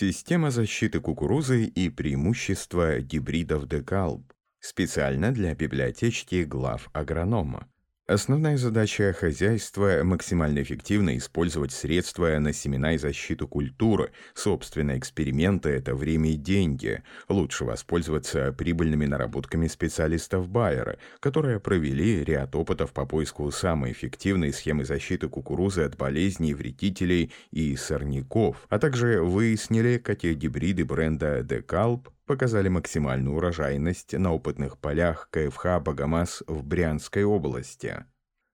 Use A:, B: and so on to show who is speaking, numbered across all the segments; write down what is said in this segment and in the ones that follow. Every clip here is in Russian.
A: Система защиты кукурузы и преимущества гибридов Декалб. Специально для библиотечки глав агронома. Основная задача хозяйства – максимально эффективно использовать средства на семена и защиту культуры. Собственно, эксперименты – это время и деньги. Лучше воспользоваться прибыльными наработками специалистов Байера, которые провели ряд опытов по поиску самой эффективной схемы защиты кукурузы от болезней, вредителей и сорняков, а также выяснили, какие гибриды бренда Decalb показали максимальную урожайность на опытных полях КФХ «Богомаз» в Брянской области.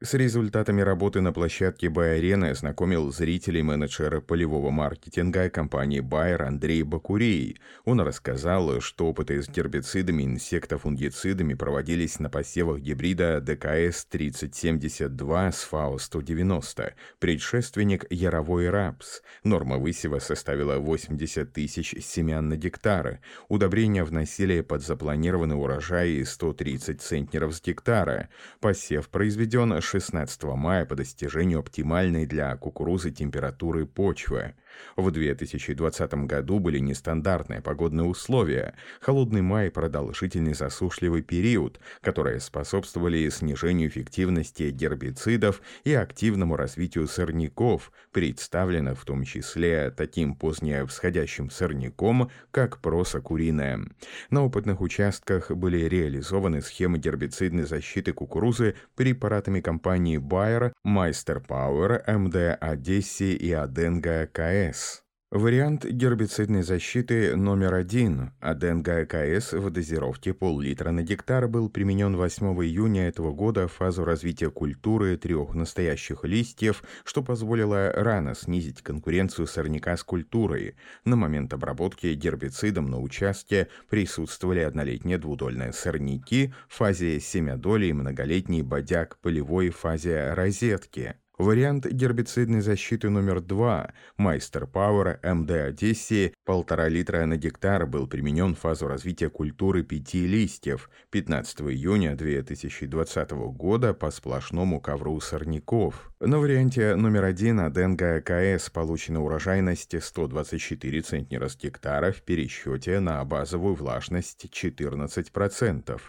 A: С результатами работы на площадке Бай-арены ознакомил зрителей менеджера полевого маркетинга компании Байер Андрей Бакурей. Он рассказал, что опыты с гербицидами и инсектофунгицидами проводились на посевах гибрида ДКС-3072 с ФАО-190, предшественник Яровой рапс. Норма высева составила 80 тысяч семян на гектар. Удобрения вносили под запланированный урожай 130 центнеров с гектара. Посев произведен 16 мая по достижению оптимальной для кукурузы температуры почвы. В 2020 году были нестандартные погодные условия, холодный май и продолжительный засушливый период, которые способствовали снижению эффективности гербицидов и активному развитию сорняков, представленных в том числе таким поздневсходящим сорняком, как проса куриная. На опытных участках были реализованы схемы гербицидной защиты кукурузы препаратами компании Bayer, Meister Power, MD Одессе и Аденга КС. Вариант гербицидной защиты номер один Аденга АКС в дозировке пол-литра на гектар был применен 8 июня этого года в фазу развития культуры трех настоящих листьев, что позволило рано снизить конкуренцию сорняка с культурой. На момент обработки гербицидом на участке присутствовали однолетние двудольные сорняки в фазе семядоли и многолетний бодяг полевой фазе розетки. Вариант гербицидной защиты номер 2 Майстер Power МД Одессе полтора литра на гектар был применен в фазу развития культуры пяти листьев 15 июня 2020 года по сплошному ковру сорняков. На варианте номер 1 Аденга АКС получена урожайность 124 центнера с гектара в пересчете на базовую влажность 14%.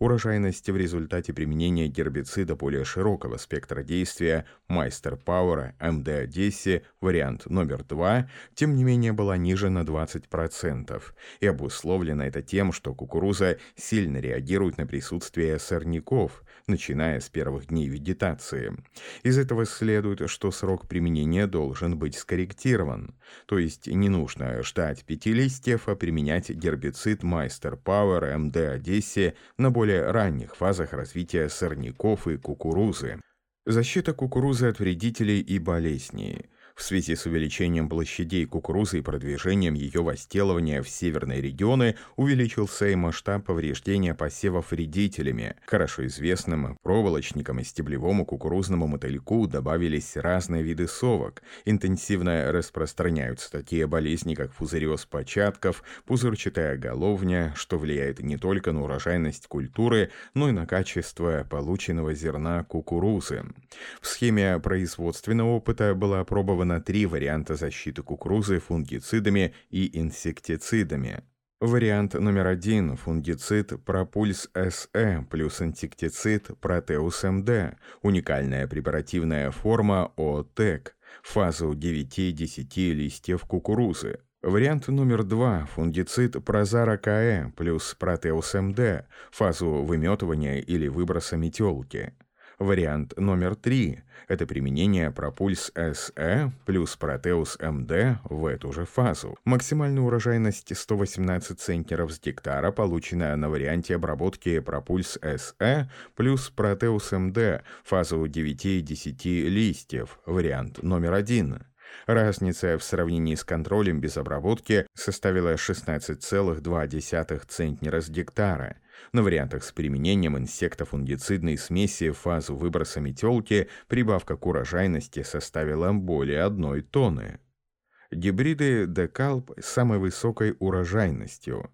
A: Урожайность в результате применения гербицида более широкого спектра действия Майстер Пауэра МД Одессе, вариант номер 2, тем не менее была ниже на 20%. И обусловлено это тем, что кукуруза сильно реагирует на присутствие сорняков, начиная с первых дней вегетации. Из этого следует, что срок применения должен быть скорректирован. То есть не нужно ждать пяти листьев, а применять гербицид Майстер Power МД Одессе на более ранних фазах развития сорняков и кукурузы. Защита кукурузы от вредителей и болезней – в связи с увеличением площадей кукурузы и продвижением ее возделывания в северные регионы увеличился и масштаб повреждения посевов вредителями. Хорошо известным проволочникам и стеблевому кукурузному мотыльку добавились разные виды совок. Интенсивно распространяются такие болезни, как фузариоз початков, пузырчатая головня, что влияет не только на урожайность культуры, но и на качество полученного зерна кукурузы. В схеме производственного опыта была опробована на три варианта защиты кукурузы фунгицидами и инсектицидами. Вариант номер один – фунгицид Пропульс СЭ плюс инсектицид Протеус МД, уникальная препаративная форма ОТЭК, фазу 9-10 листьев кукурузы. Вариант номер два – фунгицид Прозара КЭ плюс Протеус МД, фазу выметывания или выброса метелки. Вариант номер три – это применение Пропульс СЭ плюс Протеус МД в эту же фазу. Максимальная урожайность 118 центнеров с гектара получена на варианте обработки Пропульс СЭ плюс Протеус МД, фазу 9-10 листьев, вариант номер один. Разница в сравнении с контролем без обработки составила 16,2 центнера с гектара – на вариантах с применением инсектофунгицидной смеси фазу выброса метелки прибавка к урожайности составила более одной тонны. Гибриды Декалп с самой высокой урожайностью.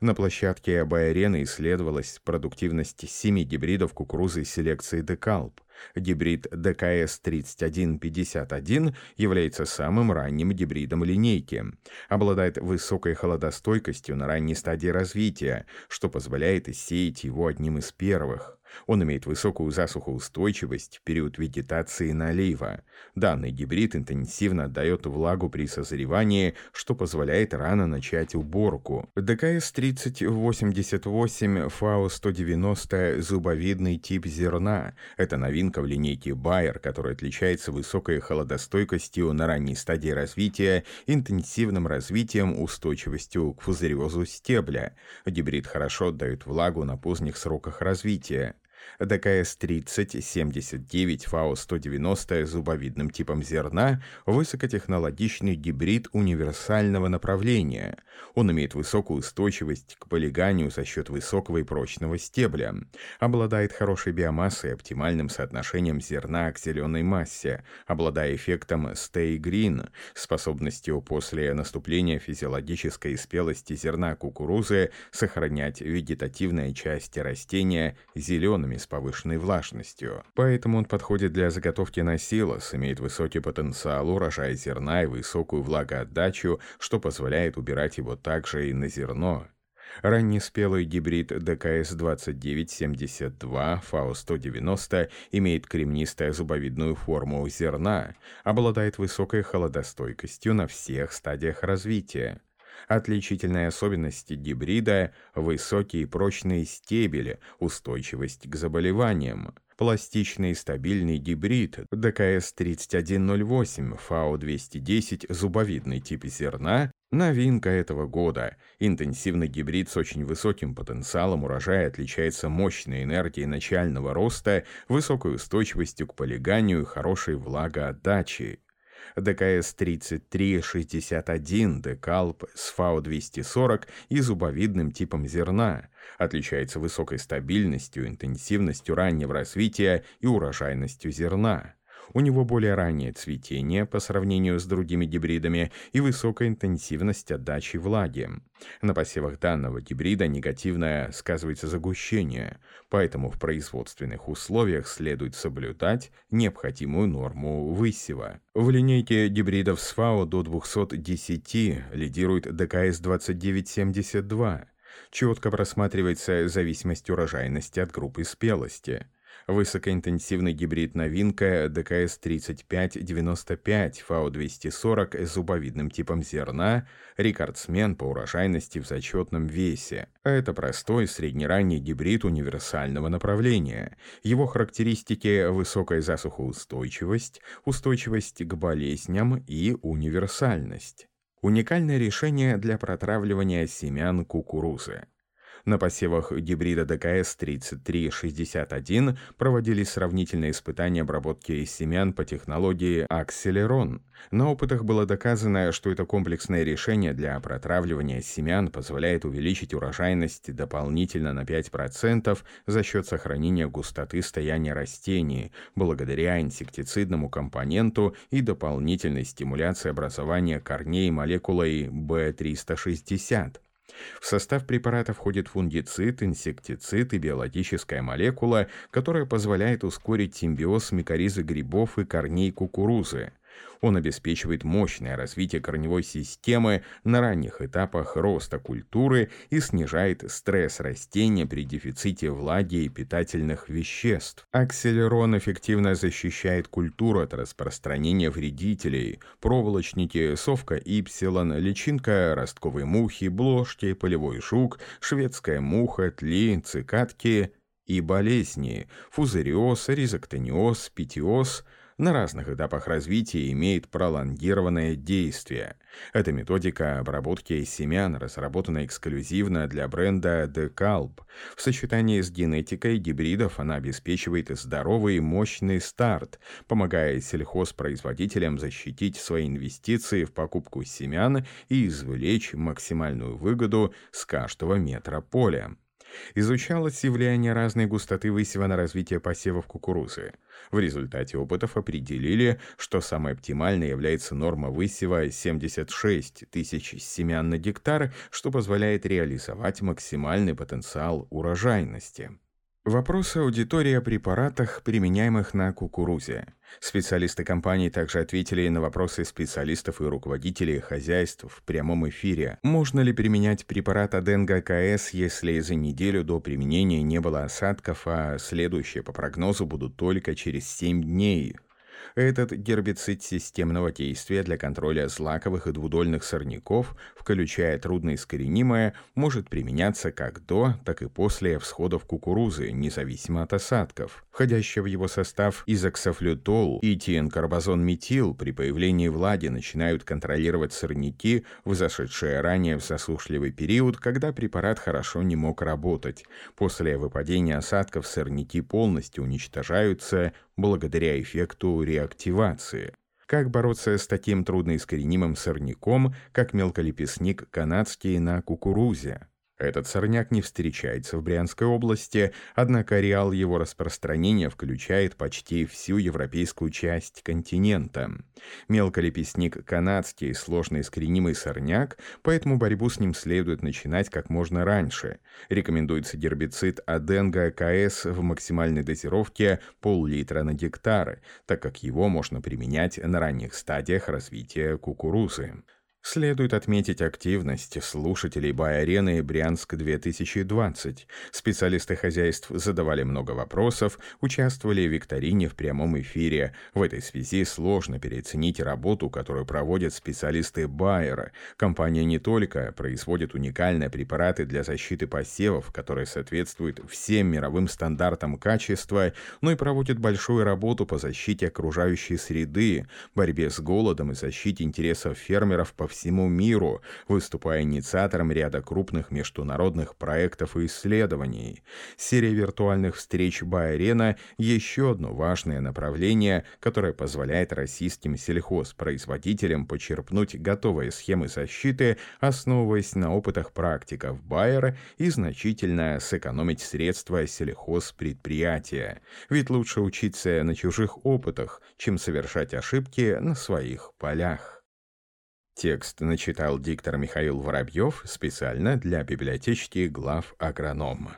A: На площадке Байарены исследовалась продуктивность семи гибридов кукурузы селекции Декалп. Гибрид ДКС-3151 является самым ранним гибридом линейки. Обладает высокой холодостойкостью на ранней стадии развития, что позволяет сеять его одним из первых. Он имеет высокую засухоустойчивость в период вегетации налива. Данный гибрид интенсивно отдает влагу при созревании, что позволяет рано начать уборку. ДКС-3088 ФАО-190 зубовидный тип зерна. Это новинка в линейке Bayer, которая отличается высокой холодостойкостью на ранней стадии развития, интенсивным развитием, устойчивостью к фузариозу стебля. Гибрид хорошо отдает влагу на поздних сроках развития. ДКС-3079 ФАО-190 зубовидным типом зерна – высокотехнологичный гибрид универсального направления. Он имеет высокую устойчивость к полиганию за счет высокого и прочного стебля, обладает хорошей биомассой и оптимальным соотношением зерна к зеленой массе, обладая эффектом Stay Green, способностью после наступления физиологической спелости зерна кукурузы сохранять вегетативные части растения зелеными с повышенной влажностью. Поэтому он подходит для заготовки на силос, имеет высокий потенциал урожая зерна и высокую влагоотдачу, что позволяет убирать его также и на зерно. Раннеспелый гибрид ДКС-2972 ФАО-190 имеет кремнистую зубовидную форму зерна, обладает высокой холодостойкостью на всех стадиях развития. Отличительные особенности гибрида – высокие прочные стебели, устойчивость к заболеваниям. Пластичный стабильный гибрид ДКС-3108 ФАО-210 зубовидный тип зерна – новинка этого года. Интенсивный гибрид с очень высоким потенциалом урожая отличается мощной энергией начального роста, высокой устойчивостью к полиганию и хорошей влагоотдачей. ДКС-3361 Декалп с ФАО-240 и зубовидным типом зерна. Отличается высокой стабильностью, интенсивностью раннего развития и урожайностью зерна. У него более раннее цветение по сравнению с другими гибридами и высокая интенсивность отдачи влаги. На посевах данного гибрида негативное сказывается загущение, поэтому в производственных условиях следует соблюдать необходимую норму высева. В линейке гибридов с ФАО до 210 лидирует ДКС-2972. Четко просматривается зависимость урожайности от группы спелости. Высокоинтенсивный гибрид новинка ДКС-3595 ФАО-240 с зубовидным типом зерна, рекордсмен по урожайности в зачетном весе. Это простой среднеранний гибрид универсального направления. Его характеристики – высокая засухоустойчивость, устойчивость к болезням и универсальность. Уникальное решение для протравливания семян кукурузы. На посевах гибрида ДКС-3361 проводились сравнительные испытания обработки семян по технологии Акселерон. На опытах было доказано, что это комплексное решение для протравливания семян позволяет увеличить урожайность дополнительно на 5% за счет сохранения густоты стояния растений, благодаря инсектицидному компоненту и дополнительной стимуляции образования корней молекулой B360. В состав препарата входит фунгицид, инсектицид и биологическая молекула, которая позволяет ускорить симбиоз микоризы грибов и корней кукурузы. Он обеспечивает мощное развитие корневой системы на ранних этапах роста культуры и снижает стресс растения при дефиците влаги и питательных веществ. Акселерон эффективно защищает культуру от распространения вредителей, проволочники, совка ипсилон, личинка ростковой мухи, бложки, полевой жук, шведская муха, тли, цикадки и болезни, фузариоз, ризоктониоз, питиоз – на разных этапах развития имеет пролонгированное действие. Эта методика обработки семян разработана эксклюзивно для бренда Decalb. В сочетании с генетикой гибридов она обеспечивает здоровый и мощный старт, помогая сельхозпроизводителям защитить свои инвестиции в покупку семян и извлечь максимальную выгоду с каждого метра поля. Изучалось явление разной густоты высева на развитие посевов кукурузы. В результате опытов определили, что самой оптимальной является норма высева 76 тысяч семян на гектар, что позволяет реализовать максимальный потенциал урожайности. Вопрос аудитории о препаратах, применяемых на кукурузе. Специалисты компании также ответили на вопросы специалистов и руководителей хозяйств в прямом эфире. Можно ли применять препарат Аденга КС, если за неделю до применения не было осадков, а следующие по прогнозу будут только через 7 дней? Этот гербицид системного действия для контроля злаковых и двудольных сорняков, включая трудноискоренимое, может применяться как до, так и после всходов кукурузы, независимо от осадков. Входящий в его состав изоксафлютол и тиенкарбазон-метил при появлении влаги начинают контролировать сорняки, взошедшие ранее в засушливый период, когда препарат хорошо не мог работать. После выпадения осадков сорняки полностью уничтожаются благодаря эффекту реактивации. Как бороться с таким трудноискоренимым сорняком, как мелколепестник канадский на кукурузе? Этот сорняк не встречается в Брянской области, однако ареал его распространения включает почти всю европейскую часть континента. Мелколепестник канадский, сложно искоренимый сорняк, поэтому борьбу с ним следует начинать как можно раньше. Рекомендуется гербицид Аденга КС в максимальной дозировке пол-литра на гектар, так как его можно применять на ранних стадиях развития кукурузы. Следует отметить активность слушателей Бай-арены «Брянск-2020». Специалисты хозяйств задавали много вопросов, участвовали в викторине в прямом эфире. В этой связи сложно переоценить работу, которую проводят специалисты Байера. Компания не только производит уникальные препараты для защиты посевов, которые соответствуют всем мировым стандартам качества, но и проводит большую работу по защите окружающей среды, борьбе с голодом и защите интересов фермеров по всему миру, выступая инициатором ряда крупных международных проектов и исследований. Серия виртуальных встреч Байарена – еще одно важное направление, которое позволяет российским сельхозпроизводителям почерпнуть готовые схемы защиты, основываясь на опытах практиков Байера и значительно сэкономить средства сельхозпредприятия. Ведь лучше учиться на чужих опытах, чем совершать ошибки на своих полях. Текст начитал диктор Михаил Воробьев специально для библиотечки глав агронома.